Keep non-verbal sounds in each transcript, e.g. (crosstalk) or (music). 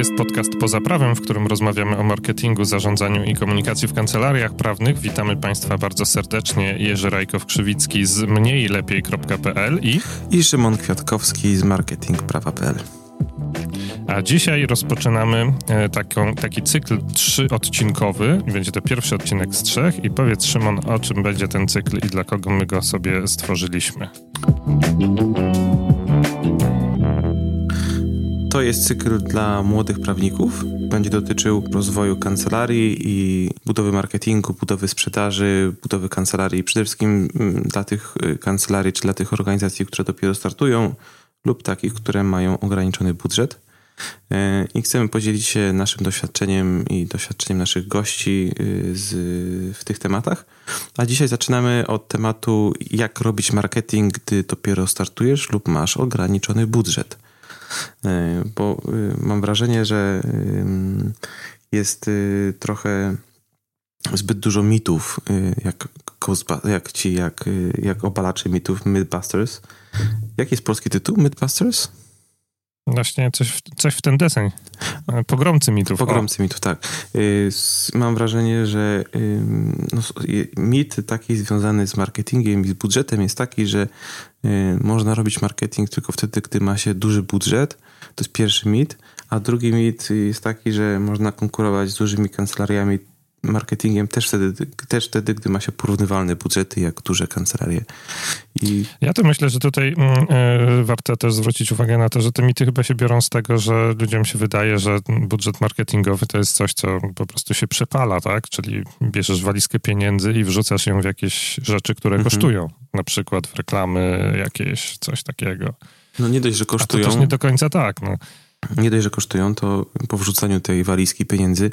jest podcast Poza Prawem, w którym rozmawiamy o marketingu, zarządzaniu i komunikacji w kancelariach prawnych. Witamy Państwa bardzo serdecznie. Jerzy Rajkow-Krzywicki z mniejlepiej.pl i... I Szymon Kwiatkowski z marketingprawa.pl. A dzisiaj rozpoczynamy e, taką, taki cykl trzyodcinkowy. Będzie to pierwszy odcinek z trzech. I powiedz, Szymon, o czym będzie ten cykl i dla kogo my go sobie stworzyliśmy. To jest cykl dla młodych prawników. Będzie dotyczył rozwoju kancelarii i budowy marketingu, budowy sprzedaży, budowy kancelarii. Przede wszystkim mm, dla tych y, kancelarii czy dla tych organizacji, które dopiero startują lub takich, które mają ograniczony budżet. E, I chcemy podzielić się naszym doświadczeniem i doświadczeniem naszych gości y, z, w tych tematach. A dzisiaj zaczynamy od tematu, jak robić marketing, gdy dopiero startujesz lub masz ograniczony budżet. E, bo y, mam wrażenie, że jest y, trochę zbyt dużo mitów, jak, jak ci, jak, jak obalacze mitów Mythbusters. Jaki jest polski tytuł? Mythbusters? Właśnie coś, coś w ten deseń. Pogromcy mitów. Pogromcy o. mitów, tak. Y, mam wrażenie, że no, mit taki związany z marketingiem i z budżetem jest taki, że y, można robić marketing tylko wtedy, gdy ma się duży budżet. To jest pierwszy mit. A drugi mit jest taki, że można konkurować z dużymi kancelariami marketingiem też wtedy, też wtedy, gdy ma się porównywalne budżety jak duże kancelarie. I... Ja to myślę, że tutaj mm, e, warto też zwrócić uwagę na to, że te mity chyba się biorą z tego, że ludziom się wydaje, że budżet marketingowy to jest coś, co po prostu się przepala, tak? Czyli bierzesz walizkę pieniędzy i wrzucasz ją w jakieś rzeczy, które mhm. kosztują. Na przykład w reklamy jakieś, coś takiego. No nie dość, że kosztują. A to też nie do końca tak, no nie dość, że kosztują, to po wrzucaniu tej walizki pieniędzy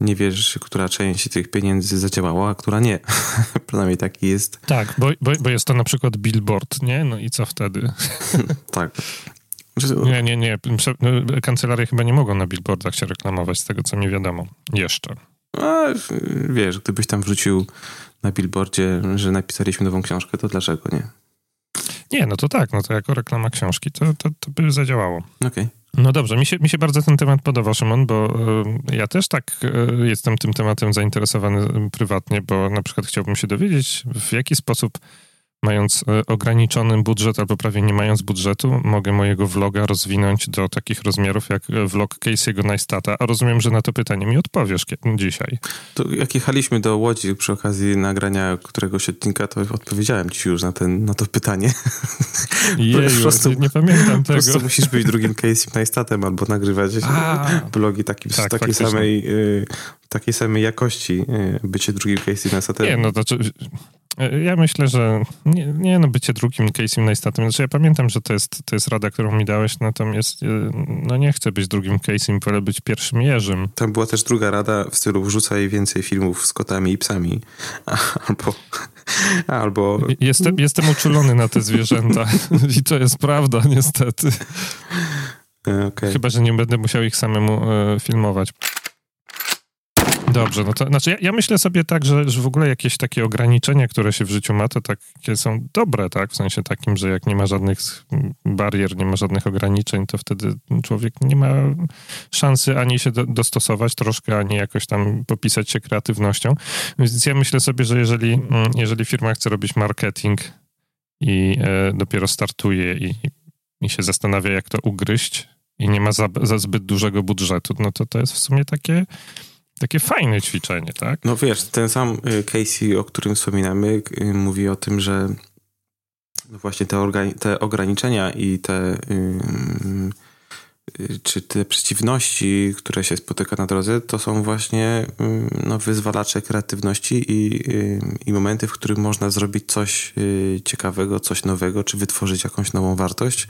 nie wiesz, która część tych pieniędzy zadziałała, a która nie. (laughs) Przynajmniej taki jest. Tak, bo, bo, bo, jest to na przykład billboard, nie? No i co wtedy? (laughs) tak. Nie, nie, nie. No, kancelarie chyba nie mogą na billboardach się reklamować, z tego co mi wiadomo. Jeszcze. A, wiesz, gdybyś tam wrzucił na billboardzie, że napisaliśmy nową książkę, to dlaczego nie? Nie, no to tak, no to jako reklama książki to, to, to by zadziałało. Okej. Okay. No dobrze, mi się, mi się bardzo ten temat podoba, Szymon, bo y, ja też tak y, jestem tym tematem zainteresowany prywatnie, bo na przykład chciałbym się dowiedzieć, w jaki sposób mając e, ograniczony budżet albo prawie nie mając budżetu, mogę mojego vloga rozwinąć do takich rozmiarów jak e, vlog Casey'ego Neistata, a rozumiem, że na to pytanie mi odpowiesz dzisiaj. To jak jechaliśmy do Łodzi przy okazji nagrania któregoś odcinka, to odpowiedziałem ci już na, ten, na to pytanie. Jeju, prostu, nie, nie pamiętam tego. Po prostu musisz być drugim Casey Neistatem albo nagrywać a, taki, tak, takiej samej... Y, takiej samej jakości bycie drugim Casey Neistatem. Nie, no to ja myślę, że nie, nie no, bycie drugim Casey Neistatem. Znaczy ja pamiętam, że to jest, to jest rada, którą mi dałeś, natomiast e, no nie chcę być drugim Casey, wolę być pierwszym Jerzym. Tam była też druga rada w stylu wrzucaj więcej filmów z kotami i psami. Albo... (laughs) albo... Jestem, jestem uczulony na te zwierzęta (laughs) i to jest prawda niestety. E, okay. Chyba, że nie będę musiał ich samemu e, filmować. Dobrze, no to znaczy ja, ja, myślę sobie tak, że, że w ogóle jakieś takie ograniczenia, które się w życiu ma, to takie są dobre, tak? W sensie takim, że jak nie ma żadnych barier, nie ma żadnych ograniczeń, to wtedy człowiek nie ma szansy ani się do, dostosować troszkę, ani jakoś tam popisać się kreatywnością. Więc ja myślę sobie, że jeżeli, mm, jeżeli firma chce robić marketing i e, dopiero startuje i, i się zastanawia, jak to ugryźć i nie ma za, za zbyt dużego budżetu, no to to jest w sumie takie takie fajne ćwiczenie, tak? No wiesz, ten sam y, Casey, o którym wspominamy, y, mówi o tym, że no właśnie te, te ograniczenia i te yy, czy te przeciwności, które się spotyka na drodze, to są właśnie mm, no, wyzwalacze kreatywności i, y, i momenty, w których można zrobić coś y, ciekawego, coś nowego, czy wytworzyć jakąś nową wartość,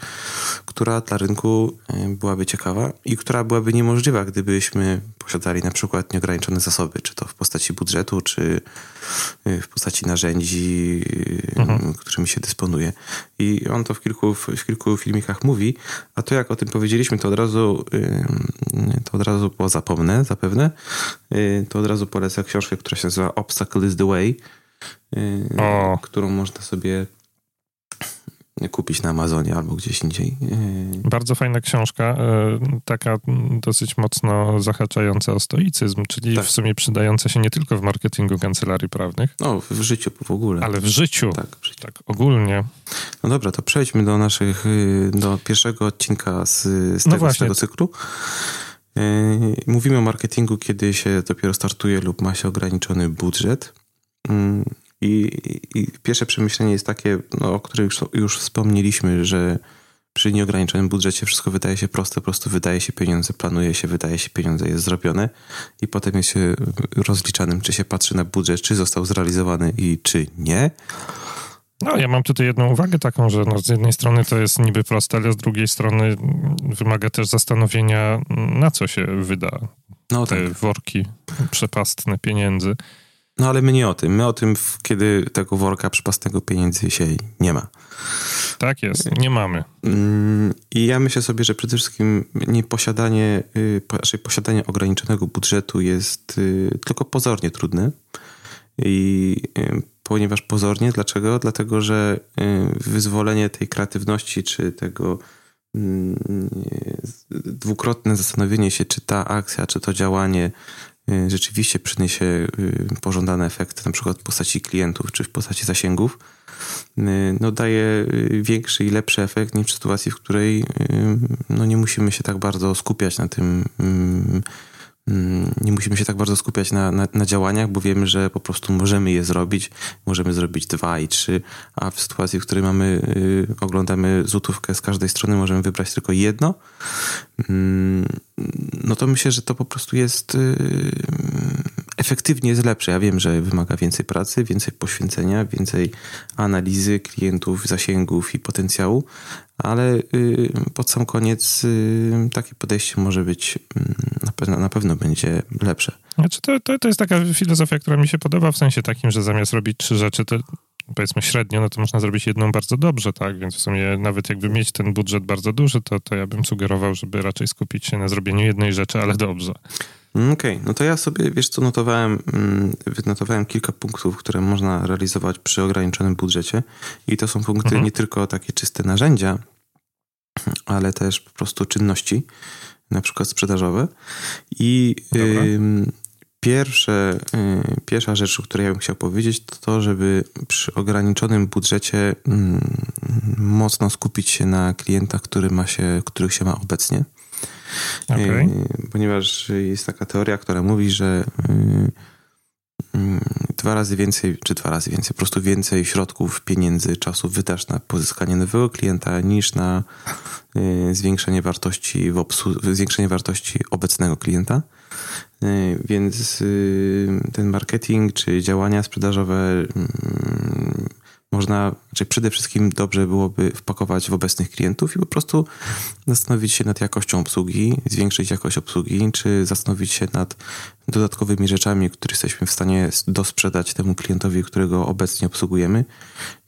która dla rynku byłaby ciekawa i która byłaby niemożliwa, gdybyśmy posiadali na przykład nieograniczone zasoby, czy to w postaci budżetu, czy w postaci narzędzi, mhm. którymi się dysponuje. I on to w kilku, w kilku filmikach mówi, a to jak o tym powiedzieliśmy, to od razu to od razu bo zapomnę zapewne, to od razu polecę książkę, która się nazywa Obstacle is the Way, o. którą można sobie kupić na Amazonie albo gdzieś indziej. Bardzo fajna książka, e, taka dosyć mocno zahaczająca o stoicyzm, czyli tak. w sumie przydająca się nie tylko w marketingu kancelarii prawnych. No, w życiu w ogóle. Ale w życiu. Tak, w życiu. tak ogólnie. No dobra, to przejdźmy do naszych, y, do pierwszego odcinka z, z, tego, no z tego cyklu. Y, mówimy o marketingu, kiedy się dopiero startuje lub ma się ograniczony budżet. I, i pierwsze przemyślenie jest takie, no, o którym już, już wspomnieliśmy, że przy nieograniczonym budżecie wszystko wydaje się proste, po prostu wydaje się pieniądze, planuje się, wydaje się pieniądze, jest zrobione i potem jest się rozliczanym, czy się patrzy na budżet, czy został zrealizowany i czy nie. No, ja mam tutaj jedną uwagę taką, że no, z jednej strony to jest niby proste, ale z drugiej strony wymaga też zastanowienia, na co się wyda no, te tak. worki przepastne pieniędzy. No ale my nie o tym. My o tym, kiedy tego worka przepastnego pieniędzy się nie ma. Tak jest, nie mamy. Mm, I ja myślę sobie, że przede wszystkim nieposiadanie, y, raczej posiadanie ograniczonego budżetu jest y, tylko pozornie trudne. I y, ponieważ pozornie, dlaczego? Dlatego, że wyzwolenie tej kreatywności, czy tego mm, dwukrotne zastanowienie się, czy ta akcja, czy to działanie rzeczywiście przyniesie y, pożądane efekty, na przykład w postaci klientów czy w postaci zasięgów, y, no daje większy i lepszy efekt niż w sytuacji, w której no nie musimy się tak bardzo skupiać na tym Mm, nie musimy się tak bardzo skupiać na, na, na, działaniach, bo wiemy, że po prostu możemy je zrobić. Możemy zrobić dwa i trzy, a w sytuacji, w której mamy, y, oglądamy złotówkę z każdej strony, możemy wybrać tylko jedno. Mm, no to myślę, że to po prostu jest y, efektywnie jest lepsze. Ja wiem, że wymaga więcej pracy, więcej poświęcenia, więcej analizy klientów, zasięgów i potencjału, ale y, pod sam koniec y, takie podejście może być mm, na pewno, na pewno będzie lepsze. Znaczy to, to, to jest taka filozofia, która mi się podoba, w sensie takim, że zamiast robić trzy rzeczy, to powiedzmy średnio, no to można zrobić jedną bardzo dobrze, tak? Więc w sumie nawet jakby mieć ten budżet bardzo duży, to, to ja bym sugerował, żeby raczej skupić się na zrobieniu jednej rzeczy, ale dobrze. Mm, okej, okay. no to ja sobie, wiesz co, notowałem, mm, wynotowałem kilka punktów, które można realizować przy ograniczonym budżecie i to są punkty mhm. nie tylko takie czyste narzędzia, ale też po prostu czynności, na przykład sprzedażowe i pierwsze, y, pierwsza rzecz, o której ja bym chciał powiedzieć, to to, żeby przy ograniczonym budżecie mm, mocno skupić się na klientach, który ma się, których się ma obecnie. Okay. Y, ponieważ jest taka teoria, która mówi, że y, mm, dwa razy więcej, czy dwa razy więcej, po prostu więcej środków, pieniędzy, czasu wydasz na pozyskanie nowego klienta niż na y, zwiększenie wartości w zwiększenie wartości obecnego klienta. Więc ten marketing czy działania sprzedażowe mm, można, znaczy przede wszystkim dobrze byłoby wpakować w obecnych klientów i po prostu zastanowić się nad jakością obsługi, zwiększyć jakość obsługi, czy zastanowić się nad dodatkowymi rzeczami, które jesteśmy w stanie dosprzedać temu klientowi, którego obecnie obsługujemy,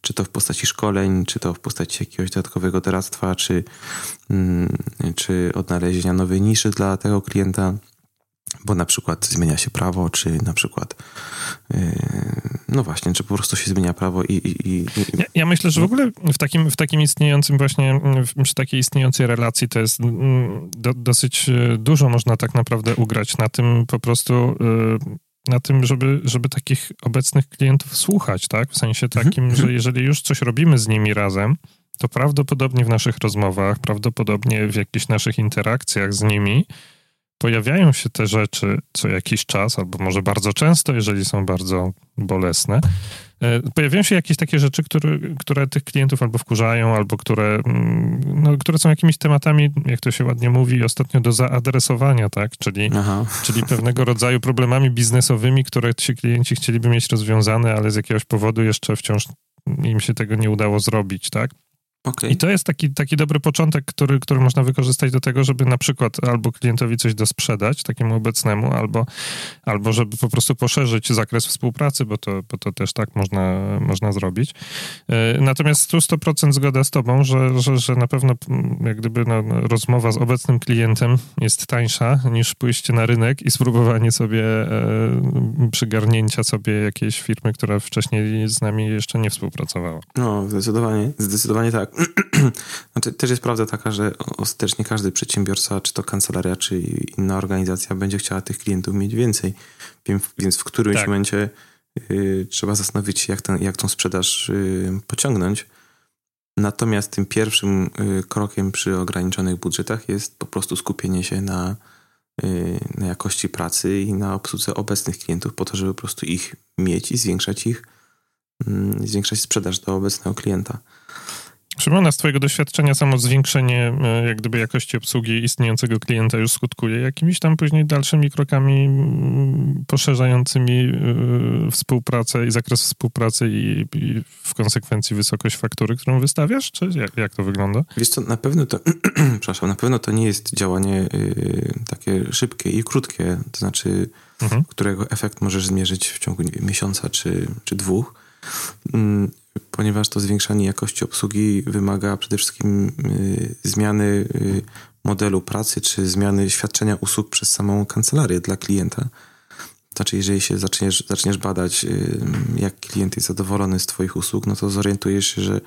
czy to w postaci szkoleń, czy to w postaci jakiegoś dodatkowego doradztwa, czy, mm, czy odnalezienia nowej niszy dla tego klienta bo na przykład zmienia się prawo, czy na przykład yy, no właśnie, czy po prostu się zmienia prawo i... i, i ja, ja, myślę, że w ogóle w takim, w takim istniejącym właśnie, przy takiej istniejącej relacji to jest mm, do, dosyć e, dużo można tak naprawdę ugrać na tym po prostu yy, na tym, żeby, żeby takich obecnych klientów słuchać, tak? W sensie mhm, takim, mhm. że jeżeli już coś robimy z nimi razem, to prawdopodobnie w naszych rozmowach, prawdopodobnie w jakichś naszych interakcjach z nimi pojawiają się te rzeczy co jakiś czas, albo może bardzo często, jeżeli są bardzo bolesne. E, pojawiają się jakieś takie rzeczy, które, które tych klientów albo wkurzają, albo które, mm, no, które są jakimiś tematami, jak to się ładnie mówi, ostatnio do zaadresowania, tak? Czyli, czyli pewnego rodzaju problemami biznesowymi, które ci klienci chcieliby mieć rozwiązane, ale z jakiegoś powodu jeszcze wciąż im się tego nie udało zrobić, tak? Okay. I to jest taki, taki dobry początek, który, który można wykorzystać do tego, żeby na przykład albo klientowi coś dosprzedać, takiemu obecnemu, albo, albo żeby po prostu poszerzyć zakres współpracy, bo to, bo to też tak można, można zrobić. E, natomiast tu 100% zgoda z tobą, że, że, że na pewno jak gdyby no, no, rozmowa z obecnym klientem jest tańsza niż pójście na rynek i spróbowanie sobie e, przygarnięcia sobie jakiejś firmy, która wcześniej z nami jeszcze nie współpracowała. No, zdecydowanie, zdecydowanie tak. (clears throat) znaczy, też jest prawda taka, że ostatecznie każdy przedsiębiorca, czy to kancelaria, czy inna organizacja będzie chciała tych klientów mieć więcej. Więc w którymś tak. momencie y, trzeba zastanowić się, jak, ten, jak tą sprzedaż y, pociągnąć. Natomiast tym pierwszym y, krokiem przy ograniczonych budżetach jest po prostu skupienie się na, y, na jakości pracy i na obsłudze obecnych klientów, po to, żeby po prostu ich mieć i zwiększać ich, mm, zwiększać sprzedaż do obecnego klienta. Szymona, z Twojego doświadczenia samo zwiększenie e, jak gdyby jakości obsługi istniejącego klienta już skutkuje jakimiś tam później dalszymi krokami mm, poszerzającymi e, współpracę i zakres współpracy i, i w konsekwencji wysokość faktury, którą wystawiasz? Czy jak, jak to wygląda? Wiesz co, na pewno to, (clears throat) przepraszam, na pewno to nie jest działanie y, takie szybkie i krótkie, to znaczy, mhm. którego efekt możesz zmierzyć w ciągu wiem, miesiąca czy, czy dwóch. Ponieważ to zwiększanie jakości obsługi wymaga przede wszystkim y, zmiany y, modelu pracy czy zmiany świadczenia usług przez samą kancelarię dla klienta. Znaczy, jeżeli się zaczniesz, zaczniesz badać, y, jak klient jest zadowolony z Twoich usług, no to zorientujesz się, że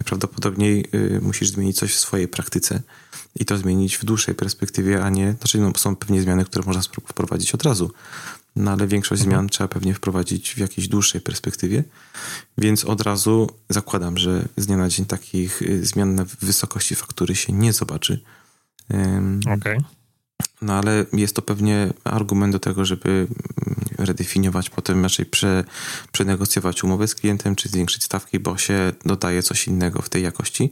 najprawdopodobniej musisz zmienić coś w swojej praktyce i to zmienić w dłuższej perspektywie, a nie. Znaczy, no, są pewnie zmiany, które można wprowadzić od razu no ale większość mhm. zmian trzeba pewnie wprowadzić w jakiejś dłuższej perspektywie, więc od razu zakładam, że z dnia na dzień takich y, zmian na wysokości faktury się nie zobaczy. Okej. Okay. No ale jest to pewnie argument do tego, żeby mm, redefiniować potem, raczej prze, przenegocjować umowę z klientem, czy zwiększyć stawki, bo się dodaje coś innego w tej jakości,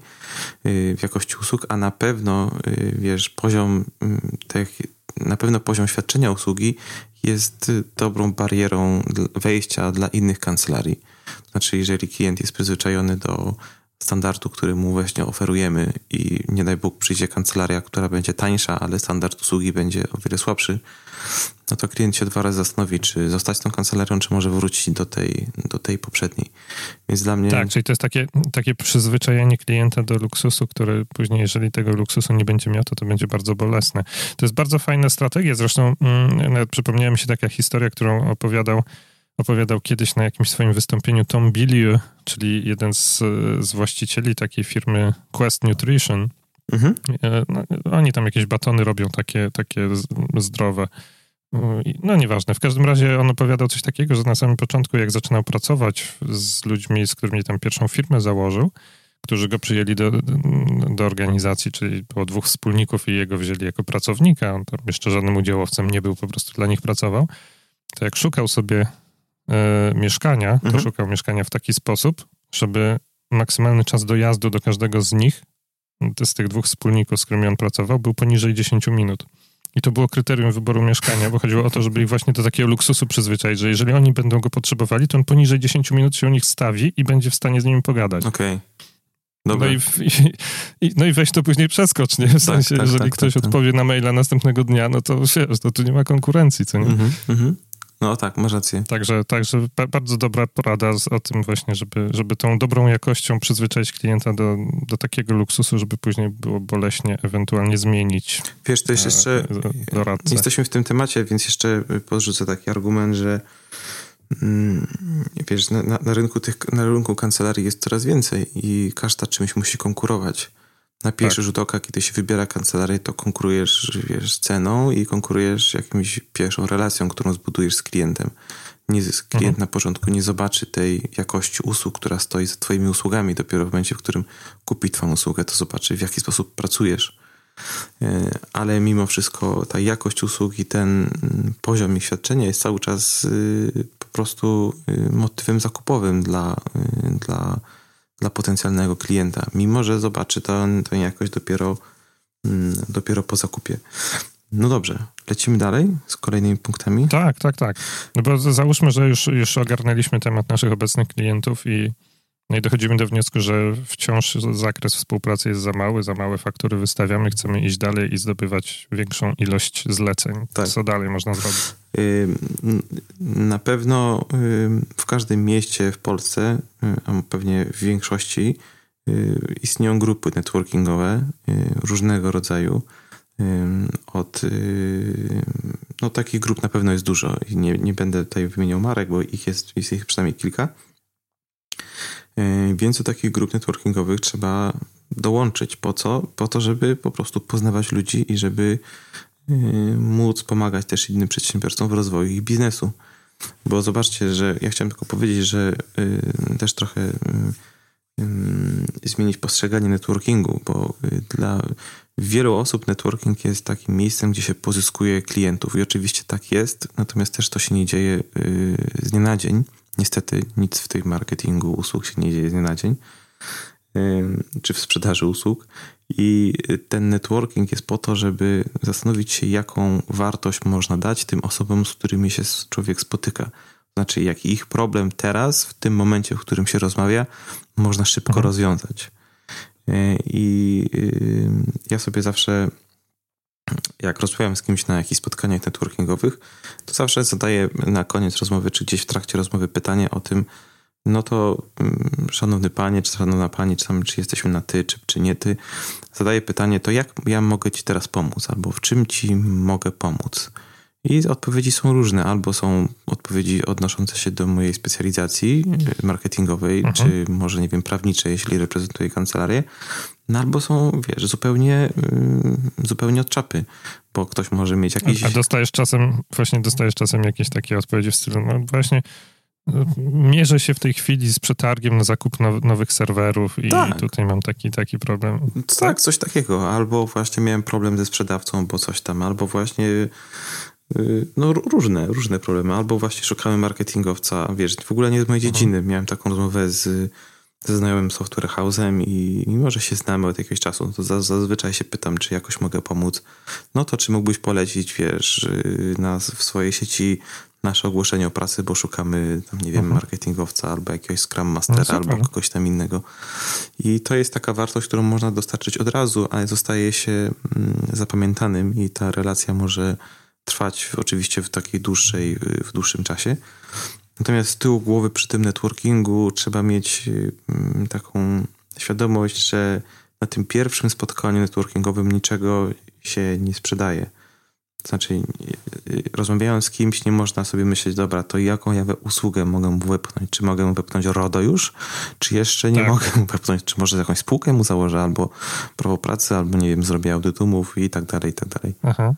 y, w jakości usług, a na pewno, y, wiesz, poziom mm, tych, na pewno poziom świadczenia usługi jest dobrą barierą wejścia dla innych kancelarii. Znaczy, jeżeli klient jest przyzwyczajony do standardu, który mu właśnie oferujemy i nie daj Bóg przyjdzie kancelaria, która będzie tańsza, ale standard usługi będzie o wiele słabszy, no to klient się dwa razy zastanowi, czy zostać tą kancelarią, czy może wrócić do tej, do tej poprzedniej. Więc dla mnie... Tak, czyli to jest takie, takie przyzwyczajenie klienta do luksusu, który później, jeżeli tego luksusu nie będzie miał, to to będzie bardzo bolesne. To jest bardzo fajna strategia, zresztą mm, przypomniała się taka historia, którą opowiadał opowiadał kiedyś na jakimś swoim wystąpieniu Tom Billieu, czyli jeden z, z właścicieli takiej firmy Quest Nutrition. Mhm. E, no, oni tam jakieś batony robią takie, takie zdrowe. No nieważne. W każdym razie on opowiadał coś takiego, że na samym początku, jak zaczynał pracować z ludźmi, z którymi tam pierwszą firmę założył, którzy go przyjęli do, do organizacji, czyli było dwóch wspólników i jego wzięli jako pracownika, on tam jeszcze żadnym udziałowcem nie był, po prostu dla nich pracował, to jak szukał sobie e, mieszkania, to mhm. szukał mieszkania w taki sposób, żeby maksymalny czas dojazdu do każdego z nich, z tych dwóch wspólników, z którymi on pracował, był poniżej 10 minut. I to było kryterium wyboru mieszkania, bo chodziło o to, żeby ich właśnie do takiego luksusu przyzwyczaić, że jeżeli oni będą go potrzebowali, to on poniżej 10 minut się u nich stawi i będzie w stanie z nimi pogadać. Okej. Okay. No i, i, no i weź to później przeskocz, nie? W tak, sensie, tak, tak, jeżeli tak, ktoś tak, odpowie na maila następnego dnia, no to wiesz, to tu nie ma konkurencji, co nie? Mm -hmm, no tak, masz rację. Także, także bardzo dobra porada o tym właśnie, żeby, żeby tą dobrą jakością przyzwyczaić klienta do, do takiego luksusu, żeby później było boleśnie ewentualnie zmienić. Wiesz, to jest jeszcze, doradcę. jesteśmy w tym temacie, więc jeszcze podrzucę taki argument, że mm, wiesz, na, na, rynku tych, na rynku kancelarii jest coraz więcej i każda czymś musi konkurować. Na pierwszy tak. rzut oka, kiedy się wybiera kancelarię, to konkurujesz wiesz, ceną i konkurujesz jakimś pierwszą relacją, którą zbudujesz z klientem. Nie, klient mhm. na początku nie zobaczy tej jakości usług, która stoi za twoimi usługami. Dopiero w momencie, w którym kupi twoją usługę, to zobaczy, w jaki sposób pracujesz. E, ale mimo wszystko ta jakość usług i ten poziom ich świadczenia jest cały czas y, po prostu y, motywem zakupowym dla, y, dla dla potencjalnego klienta, mimo że zobaczy to, to jakoś dopiero, mm, dopiero po zakupie. No dobrze, lecimy dalej z kolejnymi punktami. Tak, tak, tak. No bo załóżmy, że już, już ogarnęliśmy temat naszych obecnych klientów i no i dochodzimy do wniosku, że wciąż zakres współpracy jest za mały, za małe faktury wystawiamy, chcemy iść dalej i zdobywać większą ilość zleceń. Tak. Co dalej można zrobić? Na pewno w każdym mieście w Polsce, a pewnie w większości, istnieją grupy networkingowe różnego rodzaju. Od no, takich grup na pewno jest dużo i nie, nie będę tutaj wymieniał marek, bo ich jest, jest ich przynajmniej kilka. Więc do takich grup networkingowych trzeba dołączyć. Po co? Po to, żeby po prostu poznawać ludzi i żeby móc pomagać też innym przedsiębiorcom w rozwoju ich biznesu. Bo zobaczcie, że ja chciałem tylko powiedzieć, że też trochę zmienić postrzeganie networkingu, bo dla wielu osób networking jest takim miejscem, gdzie się pozyskuje klientów i oczywiście tak jest, natomiast też to się nie dzieje y, z dnia na dzień. Niestety nic w tym marketingu usług się nie dzieje z dnia na dzień, czy w sprzedaży usług. I ten networking jest po to, żeby zastanowić się, jaką wartość można dać tym osobom, z którymi się człowiek spotyka. Znaczy, jaki ich problem teraz, w tym momencie, w którym się rozmawia, można szybko mhm. rozwiązać. E, I ja sobie zawsze, jak rozmawiam z kimś na jakichś spotkaniach networkingowych, to zawsze zadaję na koniec rozmowy, czy gdzieś w trakcie rozmowy pytanie o tym, no to mm, szanowny panie, czy szanowna pani, czy, tam, czy jesteśmy na ty, czy, czy nie ty, zadaję pytanie, to jak ja mogę ci teraz pomóc, albo w czym ci mogę pomóc? I odpowiedzi są różne. Albo są odpowiedzi odnoszące się do mojej specjalizacji e, marketingowej, mhm. czy może, nie wiem, prawniczej, jeśli reprezentuję kancelarię. No albo są, wiesz, zupełnie, y, zupełnie od czapy, bo ktoś może mieć jakiś... A dostajesz czasem, właśnie dostajesz czasem jakieś takie odpowiedzi w stylu, no właśnie mierzę się w tej chwili z przetargiem na zakup nowych serwerów i tak. tutaj mam taki taki problem. Tak, coś takiego. Albo właśnie miałem problem ze sprzedawcą, bo coś tam, albo właśnie Y, no różne, różne problemy. Albo właśnie szukamy marketingowca, wiesz, w ogóle nie z mojej mhm. dziedziny. Miałem taką rozmowę z, ze znajomym software house'em i mimo, że się znamy od jakiegoś czasu, no to zazwyczaj się pytam, czy jakoś mogę pomóc. No to czy mógłbyś polecić, wiesz, y, nas w swojej sieci nasze ogłoszenie o pracy, bo szukamy, tam, nie wiem, mhm. marketingowca albo jakiegoś Scrum Mastera no albo kogoś tam innego. I to jest taka wartość, którą można dostarczyć od razu, ale zostaje się mm, zapamiętanym i ta relacja może trwać oczywiście w takiej dłuższej, w dłuższym czasie. Natomiast z tyłu głowy przy tym networkingu trzeba mieć mm, taką świadomość, że na tym pierwszym spotkaniu networkingowym niczego się nie sprzedaje. Znaczy, y, y, rozmawiając z kimś, nie można sobie myśleć, dobra, to jaką ja usługę mogę mu wepchnąć? Czy mogę mu wepchnąć RODO już? Czy jeszcze nie tak. mogę mu wepchnąć? Czy może jakąś spółkę mu założę, albo prawo pracy, albo nie wiem, zrobię audytumów i tak dalej, i tak dalej. Aha.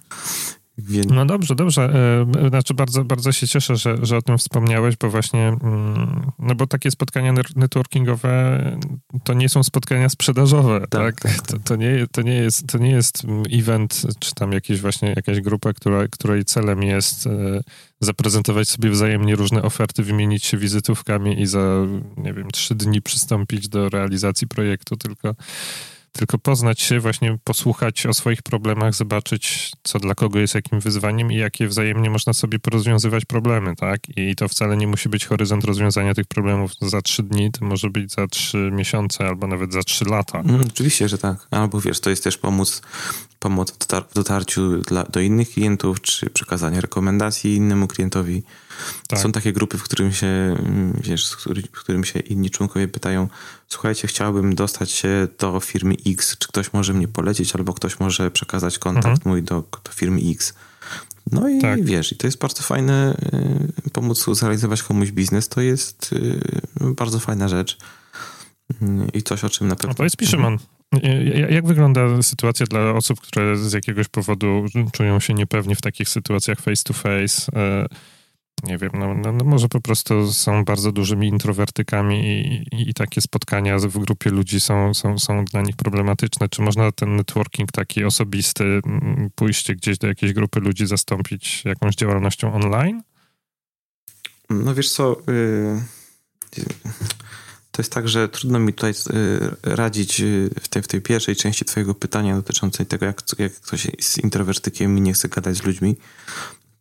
Więc... No dobrze, dobrze. E, znaczy bardzo, bardzo się cieszę, że, że o tym wspomniałeś, bo właśnie, mm, no bo takie spotkania networkingowe to nie są spotkania sprzedażowe, tak? tak? tak, tak. To, to, nie, to, nie jest, to nie jest event, czy tam jakieś właśnie jakaś grupa, która, której celem jest e, zaprezentować sobie wzajemnie różne oferty, wymienić się wizytówkami i za, nie wiem, trzy dni przystąpić do realizacji projektu, tylko tylko poznać się, właśnie posłuchać o swoich problemach, zobaczyć, co dla kogo jest jakim wyzwaniem i jakie wzajemnie można sobie porozwiązywać problemy, tak? I to wcale nie musi być horyzont rozwiązania tych problemów za trzy dni, to może być za trzy miesiące albo nawet za trzy lata. Mm, oczywiście, że tak. Albo wiesz, to jest też pomóc pomoc w dotarciu dla, do innych klientów, czy przekazanie rekomendacji innemu klientowi. Tak. Są takie grupy, w którym się, wiesz, w którym się inni członkowie pytają, słuchajcie, chciałbym dostać się do firmy X, czy ktoś może mnie polecić, albo ktoś może przekazać kontakt mhm. mój do, do firmy X. No i tak. wiesz, i to jest bardzo fajne, y, pomóc zrealizować komuś biznes, to jest y, bardzo fajna rzecz y, i coś, o czym na pewno... No powiedz mi, Szymon, jak wygląda sytuacja dla osób, które z jakiegoś powodu czują się niepewnie w takich sytuacjach face to face? Nie wiem, no, no, no może po prostu są bardzo dużymi introwertykami i, i, i, takie spotkania w grupie ludzi są, są, są dla nich problematyczne. Czy można ten networking taki osobisty, pójście gdzieś do jakiejś grupy ludzi zastąpić jakąś działalnością online? No wiesz co... Yy to jest tak, że trudno mi tutaj y, radzić y, w tej, w tej pierwszej części Twojego pytania dotyczącej tego, jak, jak ktoś jest introwertykiem i nie chce gadać z ludźmi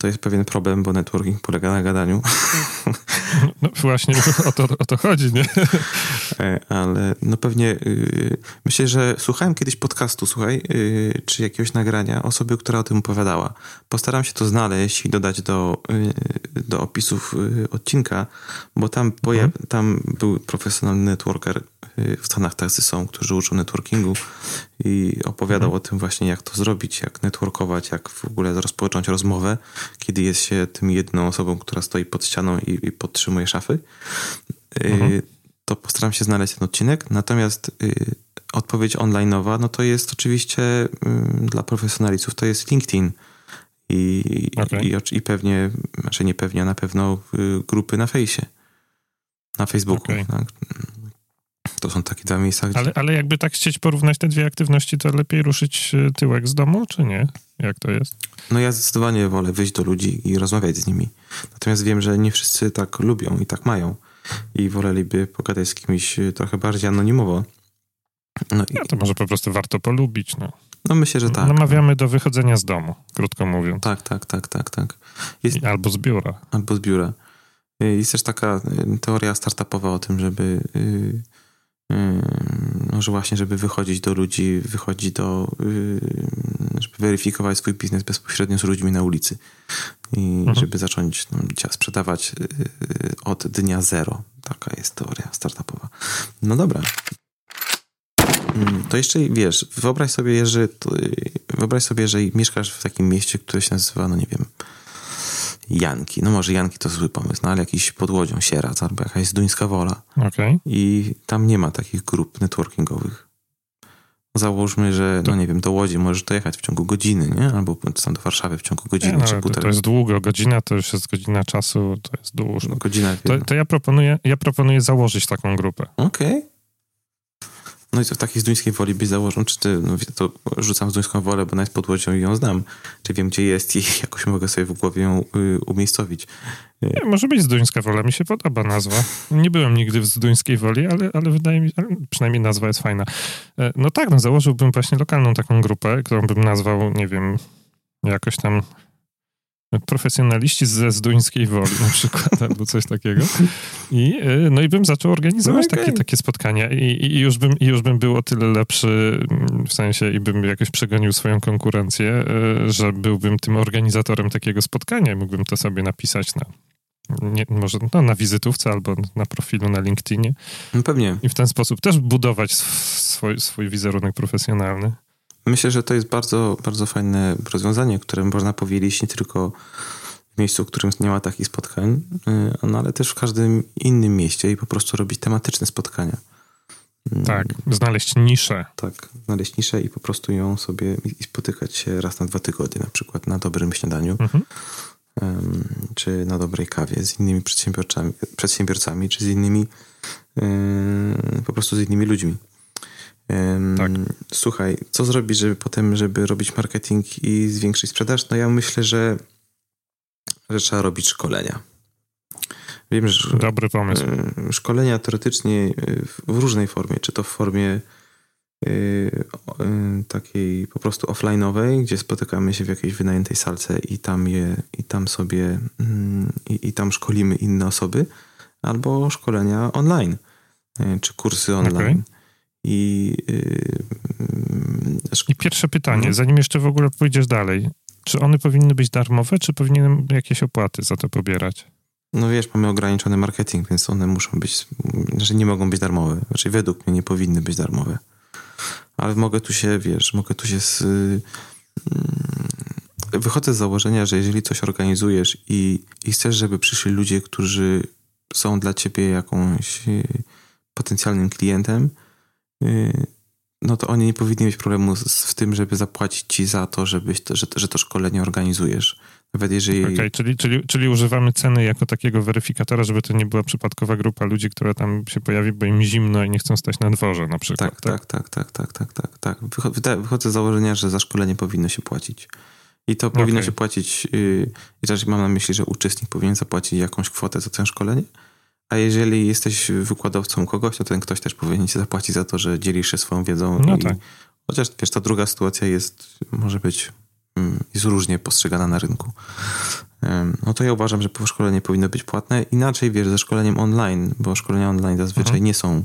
to jest pewien problem, bo networking polega na gadaniu. (laughs) No właśnie (laughs) o to, o to chodzi, nie? E, ale no pewnie yy, myślę, że słuchałem kiedyś podcastu, słuchaj, yy, czy jakiegoś nagrania osoby, która o tym opowiadała. Postaram się to znaleźć i dodać do, yy, do opisów y, odcinka, bo tam, mhm. tam był profesjonalny networker, w Stanach tacy są, którzy uczą networkingu i opowiadał mhm. o tym właśnie, jak to zrobić, jak networkować, jak w ogóle rozpocząć rozmowę, kiedy jest się tym jedną osobą, która stoi pod ścianą i, i podtrzymuje szafy. Y, mhm. to postaram się znaleźć ten odcinek. Natomiast y, odpowiedź online'owa, no to jest oczywiście y, dla profesjonalistów, to jest LinkedIn. I, okay. i, i, pewnie, znaczy nie pewnie, na pewno grupy na fejsie, na Facebooku. Okay. Tak? To są takie dwa miejsca. Gdzie... Ale, ale jakby tak chcieć porównać te dwie aktywności, to lepiej ruszyć e, tyłek z domu, czy nie? Jak to jest? No ja zdecydowanie wolę wyjść do ludzi i rozmawiać z nimi. Natomiast wiem, że nie wszyscy tak lubią i tak mają. I woleliby pogadać z kimś e, trochę bardziej anonimowo. No, i... no to może po prostu warto polubić, no. No myślę, że tak. Namawiamy do wychodzenia z domu, krótko mówiąc. Tak, tak, tak, tak, tak. Jest... Albo z biura. Albo z biura. Jest też taka teoria startupowa o tym, żeby może właśnie, żeby wychodzić do ludzi, wychodzić do, żeby weryfikować swój biznes bezpośrednio z ludźmi na ulicy i mhm. żeby zacząć no, sprzedawać od dnia zero. Taka jest teoria startupowa. No dobra. To jeszcze wiesz, wyobraź sobie, że wyobraź sobie, że mieszkasz w takim mieście, które się nazywa, no nie wiem, Janki. No może Janki to zły pomysł, no ale jakiś pod łodzią Sierac albo jakaś Zduńska Wola. Okay. I tam nie ma takich grup networkingowych. Załóżmy, że, no nie wiem, do Łodzi możesz dojechać w ciągu godziny, nie? Albo tam do Warszawy w ciągu godziny nie, no, czy to, to jest długo. Godzina to już jest godzina czasu, to jest dłużej. No, godzina to, to, ja, proponuję, ja proponuję założyć taką grupę. Okej. Okay. No i co w takiej zduńskiej woli byś założył? Czy ty, no to rzucam zduńską wolę, bo ona jest pod łodzią ją znam. Czy wiem, gdzie jest i (laughs) jakoś mogę sobie w głowie ją y, umiejscowić. Nie, może być zduńska wola, mi się podoba nazwa. Nie byłem nigdy w zduńskiej woli, ale, ale wydaje mi się, przynajmniej nazwa jest fajna. E, no tak, no założyłbym właśnie lokalną taką grupę, którą bym nazwał, nie wiem, jakoś tam profesjonaliści ze Zduńskiej Woli na przykład, (laughs) albo coś takiego. I, y, no i bym zaczął organizować okay. takie, takie spotkania I, i, już bym, i już bym był o tyle lepszy, mm, w sensie i bym jakoś przegonił swoją konkurencję, y, że byłbym tym organizatorem takiego spotkania i mógłbym to sobie napisać na nie, może no, na wizytówce albo na profilu na LinkedInie. No pewnie. I w ten sposób też budować swój, swój wizerunek profesjonalny. Myślę, że to jest bardzo, bardzo fajne rozwiązanie, które można powielić nie tylko w miejscu, w którym nie ma takich spotkań, y, no ale też w każdym innym mieście i po prostu robić tematyczne spotkania. Mm. Tak, znaleźć niszę. Tak, znaleźć niszę i po prostu ją sobie i spotykać się raz na dwa tygodnie, na przykład na dobrym śniadaniu, mhm. czy na dobrej kawie z innymi przedsiębiorcami, przedsiębiorcami czy z innymi, um, po prostu z innymi ludźmi. Tak. Słuchaj, co zrobić, żeby potem, żeby robić marketing i zwiększyć sprzedaż? No ja myślę, że, że trzeba robić szkolenia. Wiem, że Dobry pomysł. Szkolenia teoretycznie w różnej formie, czy to w formie takiej po prostu offline'owej, gdzie spotykamy się w jakiejś wynajętej salce i tam je, i tam sobie mm, i, i tam szkolimy inne osoby, albo szkolenia online, czy kursy online. Okay. I, yy, I pierwsze pytanie, no. zanim jeszcze w ogóle pójdziesz dalej. Czy one powinny być darmowe, czy powinienem jakieś opłaty za to pobierać? No wiesz, mamy ograniczony marketing, więc one muszą być, znaczy nie mogą być darmowe. Znaczy według mnie nie powinny być darmowe. Ale mogę tu się, wiesz, mogę tu się z, yy, wychodzę z założenia, że jeżeli coś organizujesz i, i chcesz, żeby przyszli ludzie, którzy są dla ciebie jakąś yy, potencjalnym klientem, Y, no to oni nie powinni mieć problemu z, w tym, żeby zapłacić ci za to, żebyś to, że, że to szkolenie organizujesz. Nawet jeżeli... Okay, czyli, czyli, czyli używamy ceny jako takiego weryfikatora, żeby to nie była przypadkowa grupa ludzi, która tam się pojawi, bo im zimno i nie chcą stać na dworze na przykład. Tak, tak, tak, tak, tak, tak, tak. tak. Wychodzę z założenia, że za szkolenie powinno się płacić. I to powinno okay. się płacić, yy, i raczej mam na myśli, że uczestnik powinien zapłacić jakąś kwotę za to szkolenie, a jeżeli jesteś wykładowcą kogoś, to ten ktoś też powinien ci zapłacić za to, że dzielisz się swoją wiedzą. No i, tak. Chociaż wiesz, ta druga sytuacja jest, może być, mm, jest różnie postrzegana na rynku. No to ja uważam, że szkolenie powinno być płatne. Inaczej wiesz, ze szkoleniem online, bo szkolenia online zazwyczaj mhm. nie są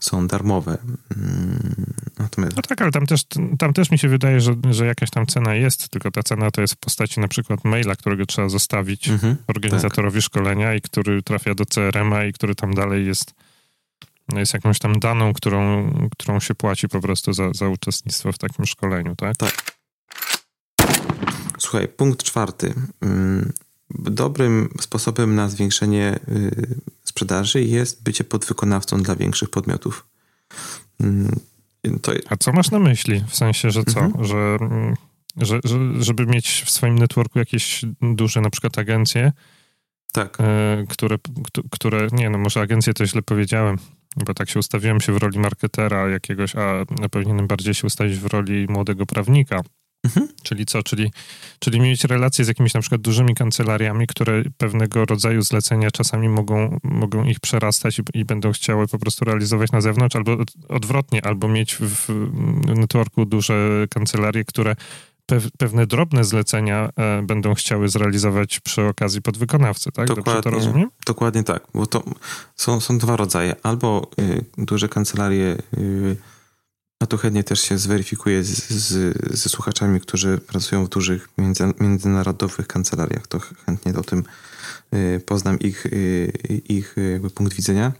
są darmowe. Mm, natomiast... No tak, ale tam też, tam też mi się wydaje, że, że jakaś tam cena jest, tylko ta cena to jest w postaci na przykład maila, którego trzeba zostawić mhm, organizatorowi tak. szkolenia i który trafia do CRM-a i który tam dalej jest, jest jakąś tam daną, którą, którą się płaci po prostu za, za uczestnictwo w takim szkoleniu, tak? Tak. Słuchaj, punkt czwarty. Dobrym sposobem na zwiększenie y, sprzedaży jest bycie podwykonawcą dla większych podmiotów. Mm, to... A co masz na myśli? W sensie, że co? Mhm. Że, mm, że, że, żeby mieć w swoim networku jakieś duże na przykład agencje, tak. E, które, które, nie no, może agencje to źle powiedziałem, bo tak się ustawiłem się w roli marketera jakiegoś, a powinienem bardziej się ustawić w roli młodego prawnika. Mhm. Czyli co? Czyli, czyli mieć relacje z jakimiś na przykład dużymi kancelariami, które pewnego rodzaju zlecenia czasami mogą, mogą ich przerastać i, i będą chciały po prostu realizować na zewnątrz, albo odwrotnie, albo mieć w, w networku duże kancelarie, które pewne drobne zlecenia e, będą chciały zrealizować przy okazji podwykonawcy, tak? Dokładnie, Dobrze to rozumiem? Dokładnie tak, bo to są, są dwa rodzaje. Albo y, duże kancelarie, y, a tu chętnie też się zweryfikuje z, z, ze słuchaczami, którzy pracują w dużych między, międzynarodowych kancelariach, to chętnie o tym y, poznam ich, y, ich jakby punkt widzenia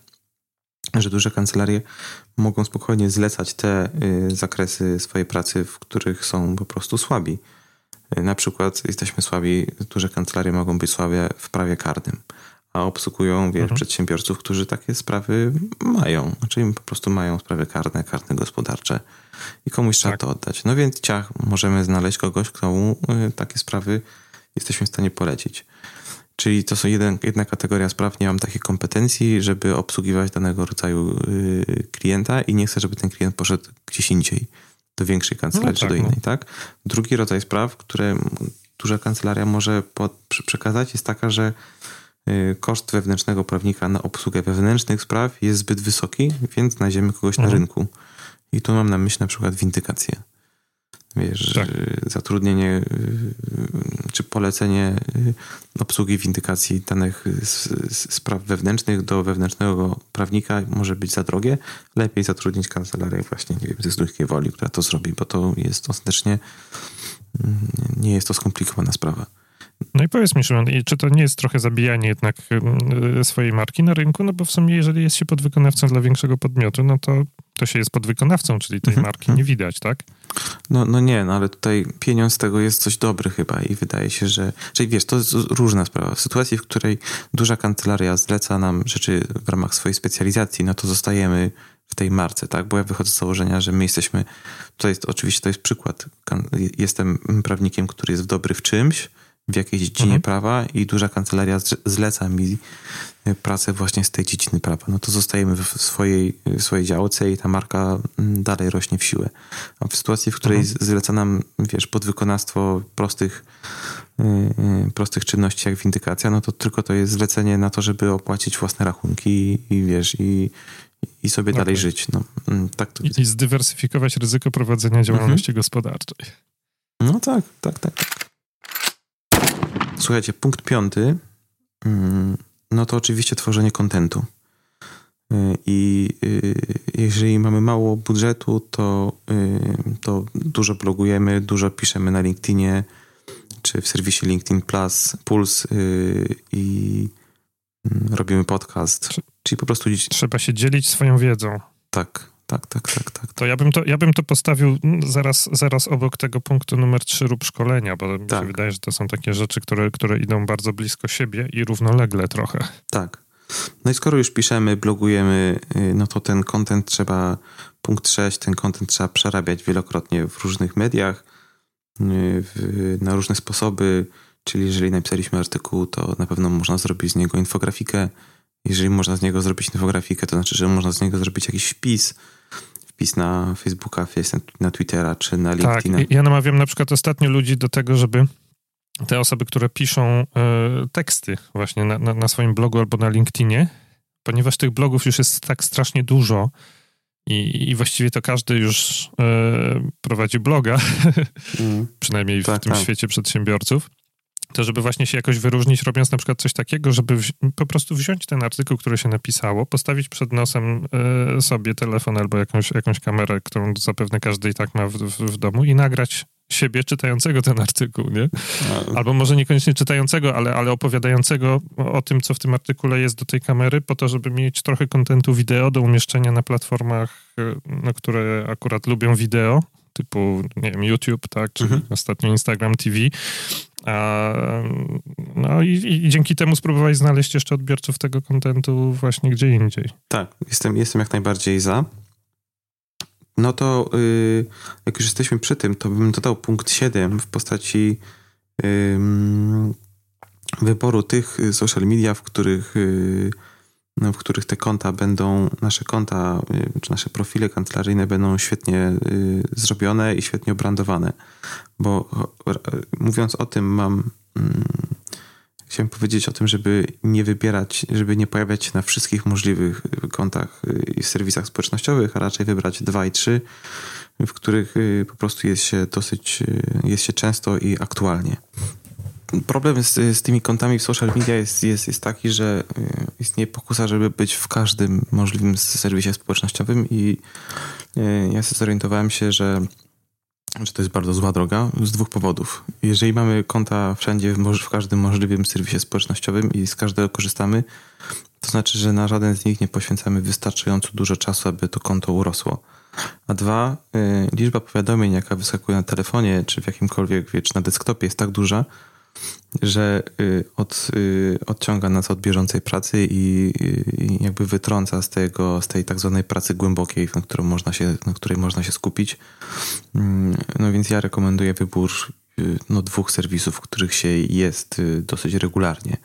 że duże kancelarie mogą spokojnie zlecać te y, zakresy swojej pracy, w których są po prostu słabi. Y, na przykład jesteśmy słabi, duże kancelarie mogą być słabe w prawie karnym, a obsługują wiesz, mhm. przedsiębiorców, którzy takie sprawy mają. Znaczy po prostu mają sprawy karne, karne gospodarcze i komuś trzeba tak. to oddać. No więc ciach, możemy znaleźć kogoś, kto mu y, takie sprawy jesteśmy w stanie polecić. Czyli to są jeden, jedna kategoria spraw, nie mam takiej kompetencji, żeby obsługiwać danego rodzaju y, klienta i nie chcę, żeby ten klient poszedł gdzieś indziej, do większej kancelarii no tak, czy do innej, no. tak? Drugi rodzaj spraw, które duża kancelaria może pod, przekazać jest taka, że koszt wewnętrznego prawnika na obsługę wewnętrznych spraw jest zbyt wysoki, więc znajdziemy kogoś mhm. na rynku. I tu mam na myśli na przykład windykację. Wiesz, tak. zatrudnienie y, czy polecenie y, obsługi windykacji danych spraw wewnętrznych do wewnętrznego prawnika może być za drogie. Lepiej zatrudnić kancelarię właśnie, nie wiem, ze woli, która to zrobi, bo to jest ostatecznie mm, nie jest to skomplikowana sprawa. No i powiedz mi, Szymon, czy to nie jest trochę zabijanie jednak y, swojej marki na rynku? No bo w sumie, jeżeli jest się podwykonawcą dla większego podmiotu, no to to się jest podwykonawcą, czyli tej mhm, marki mhm. nie widać, tak? No, no nie, no ale tutaj pieniądz z tego jest coś dobry chyba i wydaje się, że... Czyli wiesz, to jest różna sprawa. W sytuacji, w której duża kancelaria zleca nam rzeczy w ramach swojej specjalizacji, no to zostajemy w tej marce, tak? Bo ja wychodzę z założenia, że my jesteśmy... To jest, oczywiście to jest przykład. Jestem prawnikiem, który jest dobry w czymś, w jakiejś dziedzinie mhm. prawa i duża kancelaria zleca mi e, pracę właśnie z tej dziedziny prawa. No to zostajemy w swojej, w swojej działce i ta marka mm, dalej rośnie w siłę. A w sytuacji, w której mhm. zleca nam, wiesz, podwykonawstwo prostych, yy, prostych czynności jak windykacja, no to tylko to jest zlecenie na to, żeby opłacić własne rachunki i, i wiesz, i, i sobie okay. dalej żyć. No, mm, tak to I, I zdywersyfikować ryzyko prowadzenia działalności mhm. gospodarczej. No tak, tak, tak. tak. Słuchajcie, punkt piąty, mm, no to oczywiście tworzenie kontentu. Y, I y, jeżeli mamy mało budżetu, to, y, to dużo blogujemy, dużo piszemy na LinkedInie czy w serwisie LinkedIn Plus, Puls i mm, robimy podcast. Czyli po prostu. Trzeba się dzielić swoją wiedzą. Tak, tak, tak, tak, tak. To ja bym to, ja bym to postawił zaraz, zaraz obok tego punktu numer 3 rób szkolenia, bo mi tak. się wydaje, że to są takie rzeczy, które, które idą bardzo blisko siebie i równolegle trochę. Tak. No i skoro już piszemy, blogujemy, y, no to ten content trzeba, punkt 6, ten content trzeba przerabiać wielokrotnie w różnych mediach, y, w, na różne sposoby, czyli jeżeli napisaliśmy artykuł, to na pewno można zrobić z niego infografikę. Jeżeli można z niego zrobić infografikę, to znaczy, że można z niego zrobić jakiś wpis, wpis na Facebooka, na Twittera czy na tak, LinkedIna. Tak, ja namawiam na przykład ostatnio ludzi do tego, żeby te osoby, które piszą y, teksty właśnie na, na, na, swoim blogu albo na LinkedInie, ponieważ tych blogów już jest tak strasznie dużo i, i właściwie to każdy już y, prowadzi bloga, (laughs) mm. przynajmniej w tak, tym tak. świecie przedsiębiorców, to żeby właśnie się jakoś wyróżnić, robiąc na przykład coś takiego, żeby po prostu wziąć ten artykuł, który się napisało, postawić przed nosem y, sobie telefon albo jakąś, jakąś kamerę, którą zapewne każdy i tak ma w, w, w domu i nagrać siebie czytającego ten artykuł, nie? Albo może niekoniecznie czytającego, ale, ale opowiadającego o tym, co w tym artykule jest do tej kamery, po to, żeby mieć trochę kontentu wideo do umieszczenia na platformach, e, no, które akurat lubią wideo, typu, nie wiem, YouTube, tak, czy mhm. ostatnio Instagram TV, no i, i, dzięki temu spróbowałeś znaleźć jeszcze odbiorców tego kontentu właśnie gdzie indziej. Tak, jestem, jestem jak najbardziej za. No to yy, jak już jesteśmy przy tym, to bym dodał punkt 7 w postaci yy, wyboru tych social media, w których, yy, w których te konta będą, nasze konta, y, czy nasze profile kancelaryjne będą świetnie y, zrobione i świetnie obrandowane. Bo mówiąc o tym, mam mm, chciałem powiedzieć o tym, żeby nie wybierać, żeby nie pojawiać się na wszystkich możliwych kontach i serwisach społecznościowych, a raczej wybrać dwa i trzy, w których y, po prostu jest się dosyć, y, jest się często i aktualnie. Problem z, z tymi kontami w social media jest, jest, jest taki, że y, istnieje pokusa, żeby być w każdym możliwym serwisie społecznościowym i ja się zorientowałem się, że że to jest bardzo zła droga z dwóch powodów. Jeżeli mamy konta wszędzie, w, każdym możliwym serwisie społecznościowym i z każdego korzystamy, to znaczy, że na żaden z nich nie poświęcamy wystarczająco dużo czasu, aby to konto urosło. A dwa, y, liczba powiadomień, jaka wyskakuje na telefonie, czy w jakimkolwiek, wie, czy na desktopie jest tak duża, że y, od, y, odciąga nas od bieżącej pracy i, i, jakby wytrąca z tego, z tej tak zwanej pracy głębokiej, na, którą można się, na której można się skupić. Mm, no więc ja rekomenduję wybór y, no, dwóch serwisów, w których się jest dosyć regularnie.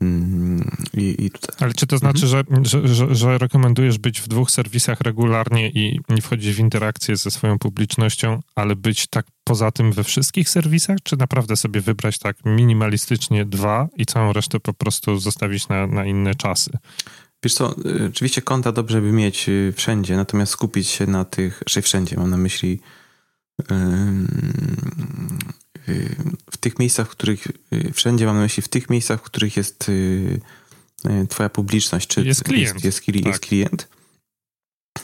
Mm, I, i Ale czy to znaczy, mhm. że, że, że, że, rekomendujesz być w dwóch serwisach regularnie i nie wchodzić w interakcję ze swoją publicznością, ale być tak poza tym we wszystkich serwisach, czy naprawdę sobie wybrać tak minimalistycznie dwa i całą resztę po prostu zostawić na, na inne czasy? Wiesz co, y, oczywiście konta dobrze by mieć y, wszędzie, natomiast skupić się na tych, raczej wszędzie, mam na myśli w tych miejscach, w których y, wszędzie mam na myśli, w tych miejscach, w których jest y, y, twoja publiczność, czy jest klient. Jest, jest, jest, tak. klient.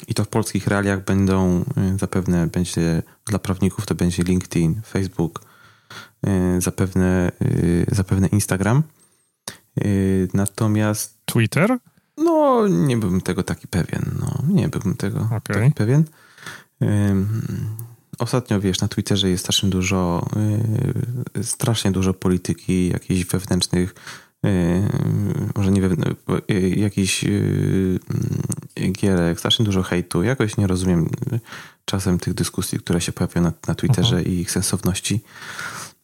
I to w polskich realiach będą zapewne będzie dla prawników to będzie LinkedIn, Facebook, zapewne, zapewne Instagram. Natomiast. Twitter? No, nie byłbym tego taki pewien. No, nie byłbym tego okay. taki pewien. Ostatnio, wiesz, na Twitterze jest strasznie dużo, yy, strasznie dużo polityki, jakichś wewnętrznych, yy, może nie wewnętrznych, yy, jakichś yy, gierek, strasznie dużo hejtu. Jakoś nie rozumiem czasem tych dyskusji, które się pojawiają na, na Twitterze i ich sensowności.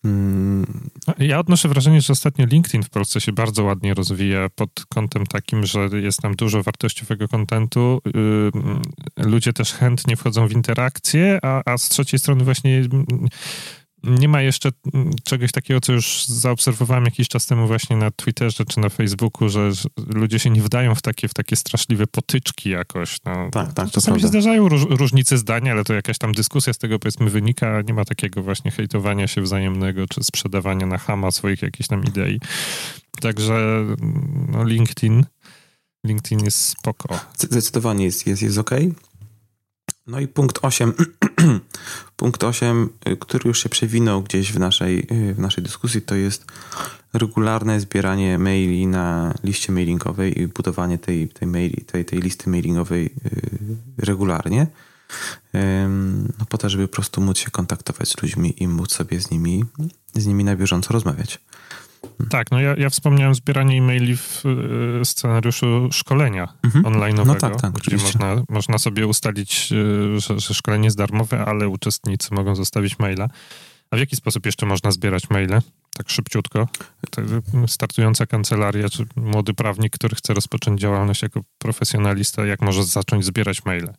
Mm. Ja odnoszę wrażenie, że ostatnio LinkedIn w Polsce się bardzo ładnie rozwija pod kątem takim, że jest tam dużo wartościowego kontentu. Ludzie też chętnie wchodzą w interakcje, a, a z trzeciej strony właśnie nie ma jeszcze czegoś takiego, co już zaobserwowałem jakiś czas temu właśnie na Twitterze czy na Facebooku, że, ludzie się nie wdają w takie, w takie straszliwe potyczki jakoś. No. Tak, tak. Czasami się zdarzają róż, różnice zdania, ale to jakaś tam dyskusja z tego powiedzmy wynika. Nie ma takiego właśnie hejtowania się wzajemnego czy sprzedawania na hama swoich jakichś tam idei. Także no, LinkedIn LinkedIn jest spoko. Zdecydowanie jest, jest, jest ok. No i punkt 8, (clears throat) (clears throat) punkt 8, y, który już się przewinął gdzieś w naszej, y, w naszej dyskusji, to jest regularne zbieranie maili na liście mailingowej i budowanie tej, tej, maili, tej, tej listy mailingowej y, regularnie. No po to, żeby po prostu móc się kontaktować z ludźmi i móc sobie z nimi, z nimi na bieżąco rozmawiać. Tak, no ja, ja wspomniałem zbieranie e-maili w y, scenariuszu szkolenia mhm. online'owego, no tak, tak, gdzie można, można sobie ustalić, y, że, że szkolenie jest darmowe, ale uczestnicy mogą zostawić maila. A w jaki sposób jeszcze można zbierać maile? Tak szybciutko. Startująca kancelaria, czy młody prawnik, który chce rozpocząć działalność jako profesjonalista, jak może zacząć zbierać maile?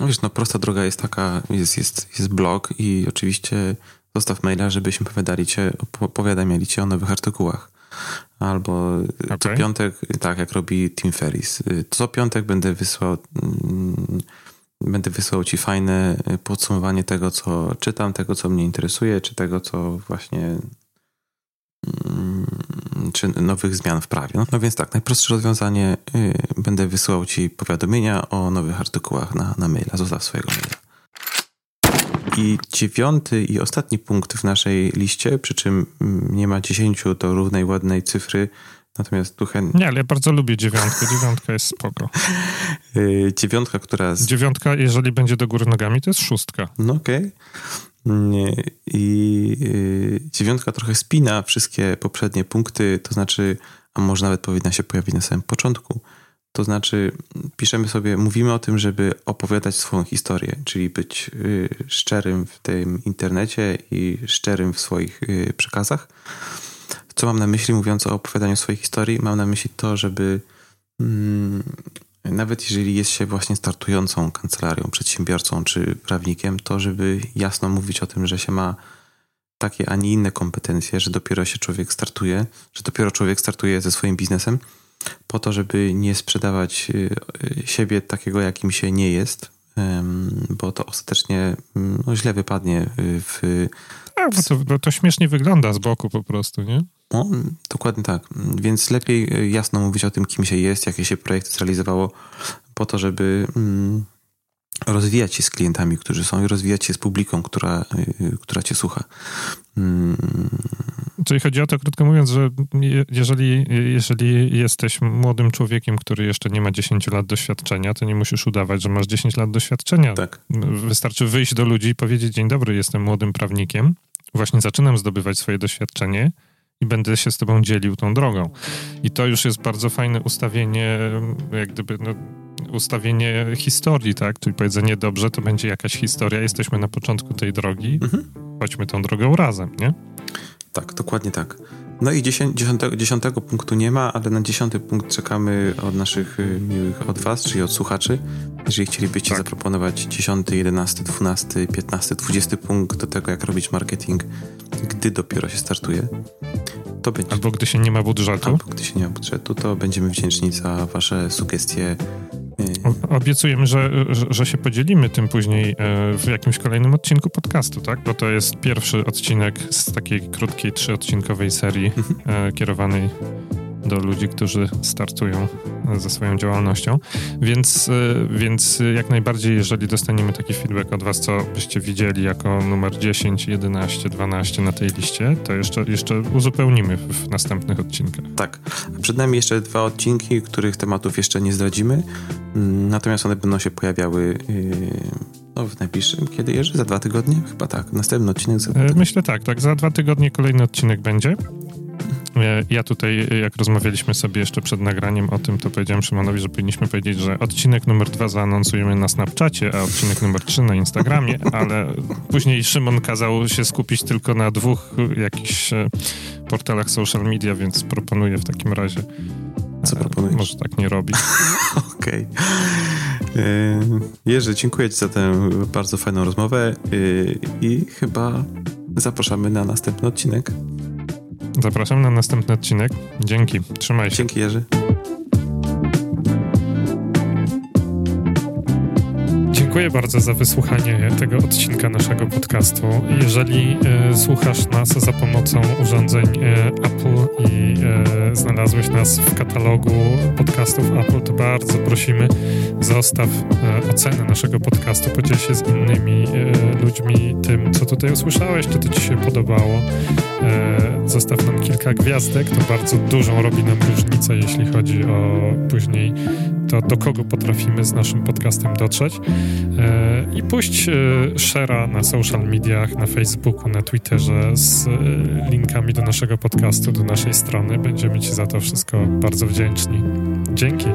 No wiesz, no prosta droga jest taka, jest, jest, jest blog i oczywiście zostaw maila, żebyśmy powiadali cię, powiadamiali cię o nowych artykułach. Albo okay. co piątek, tak jak robi Tim Ferris, co piątek będę wysłał mm, będę wysłał ci fajne podsumowanie tego, co czytam, tego, co mnie interesuje, czy tego, co właśnie mm, czy nowych zmian w prawie. No, no więc tak, najprostsze rozwiązanie, y, będę wysyłał ci powiadomienia o nowych artykułach na, na maila. Zostaw swojego maila. I dziewiąty i ostatni punkt w naszej liście, przy czym nie ma dziesięciu do równej, ładnej cyfry, natomiast tu. Nie, ale ja bardzo lubię dziewiątkę. Dziewiątka jest spoko. (laughs) Y, dziewiątka, która... Z... Dziewiątka, jeżeli będzie do góry nogami, to jest szóstka. No okej. I y, dziewiątka trochę spina wszystkie poprzednie punkty, to znaczy, a może nawet powinna się pojawić na samym początku. To znaczy, piszemy sobie, mówimy o tym, żeby opowiadać swoją historię, czyli być y, szczerym w tym internecie i szczerym w swoich y, przekazach. Co mam na myśli, mówiąc o opowiadaniu swojej historii? Mam na myśli to, żeby mm, nawet jeżeli jest się właśnie startującą kancelarią, przedsiębiorcą czy prawnikiem, to żeby jasno mówić o tym, że się ma takie, a nie inne kompetencje, że dopiero się człowiek startuje, że dopiero człowiek startuje ze swoim biznesem, po to, żeby nie sprzedawać y, y, siebie takiego, jakim się nie jest, bo to ostatecznie mm, no, źle wypadnie y, w. Tak, bo to, bo to śmiesznie wygląda z boku po prostu, nie? No, dokładnie tak. Więc lepiej jasno mówić o tym, kim się jest, jakie się projekty zrealizowało, po to, żeby mm, rozwijać się z klientami, którzy są i rozwijać się z publiką, która, e, która cię słucha. Mm. Czyli chodzi o to, krótko mówiąc, że jeżeli, jeżeli jesteś młodym człowiekiem, który jeszcze nie ma 10 lat doświadczenia, to nie musisz udawać, że masz 10 lat doświadczenia. Tak. Wystarczy wyjść do ludzi i powiedzieć: Dzień dobry, jestem młodym prawnikiem. Właśnie zaczynam zdobywać swoje doświadczenie i będę się z tobą dzielił tą drogą. I to już jest bardzo fajne ustawienie, jak gdyby, no, ustawienie historii, tak? Czyli powiedzenie, dobrze, to będzie jakaś historia, jesteśmy na początku tej drogi, mhm. chodźmy tą drogą razem, nie? Tak, dokładnie tak. No i dziesiątego, dziesiątego punktu nie ma, ale na dziesiąty punkt czekamy od naszych y, miłych, od was, czyli od słuchaczy. Jeżeli chcielibyście tak. zaproponować dziesiąty, jedenasty, dwunasty, piętnasty, dwudziesty punkt do tego, jak robić marketing, gdy dopiero się startuje, to będzie... Albo gdy się nie ma budżetu. Albo gdy się nie ma budżetu, to będziemy wdzięczni za wasze sugestie, Obiecujemy, że, że, się podzielimy tym później e, w jakimś kolejnym odcinku podcastu, tak? Bo to jest pierwszy odcinek z takiej krótkiej, trzyodcinkowej serii mhm. e, kierowanej do ludzi, którzy startują ze swoją działalnością. Więc, e, więc jak najbardziej, jeżeli dostaniemy taki feedback od Was, co byście widzieli jako numer 10, 11, 12 na tej liście, to jeszcze, jeszcze uzupełnimy w następnych odcinkach. Tak. Przed nami jeszcze dwa odcinki, których tematów jeszcze nie zdradzimy, mm, natomiast one będą się pojawiały yy, no, w najbliższym, kiedy jeszcze? Za dwa tygodnie? Chyba tak. Następny odcinek za dwa e, Myślę tak, tak. Za dwa tygodnie kolejny odcinek będzie. E, ja tutaj, jak rozmawialiśmy sobie jeszcze przed nagraniem o tym, to powiedziałem Szymonowi, że powinniśmy powiedzieć, że odcinek numer dwa zaanonsujemy na Snapchacie, a odcinek numer trzy na Instagramie, (laughs) ale później Szymon kazał się skupić tylko na dwóch jakichś e, portalach social media, więc proponuję w takim razie. Co proponujesz? Może tak nie robić. (laughs) Okej. Okay. Jerzy, dziękuję Ci za tę bardzo fajną rozmowę i chyba zapraszamy na następny odcinek. Zapraszam na następny odcinek. Dzięki. Trzymaj się. Dzięki, Jerzy. Dziękuję bardzo za wysłuchanie tego odcinka naszego podcastu. Jeżeli e, słuchasz nas za pomocą urządzeń e, Apple i e, znalazłeś nas w katalogu podcastów Apple, to bardzo prosimy, zostaw e, ocenę naszego podcastu, podziel się z innymi e, ludźmi tym, co tutaj usłyszałeś, czy to ci się podobało. E, zostaw nam kilka gwiazdek, to bardzo dużą robi nam różnicę, jeśli chodzi o później to, do kogo potrafimy z naszym podcastem dotrzeć. E, I puść e, share'a na social mediach, na Facebooku, na Twitterze z e, linkami do naszego podcastu, do naszej strony. Będziemy Ci za to wszystko bardzo wdzięczni. Dzięki.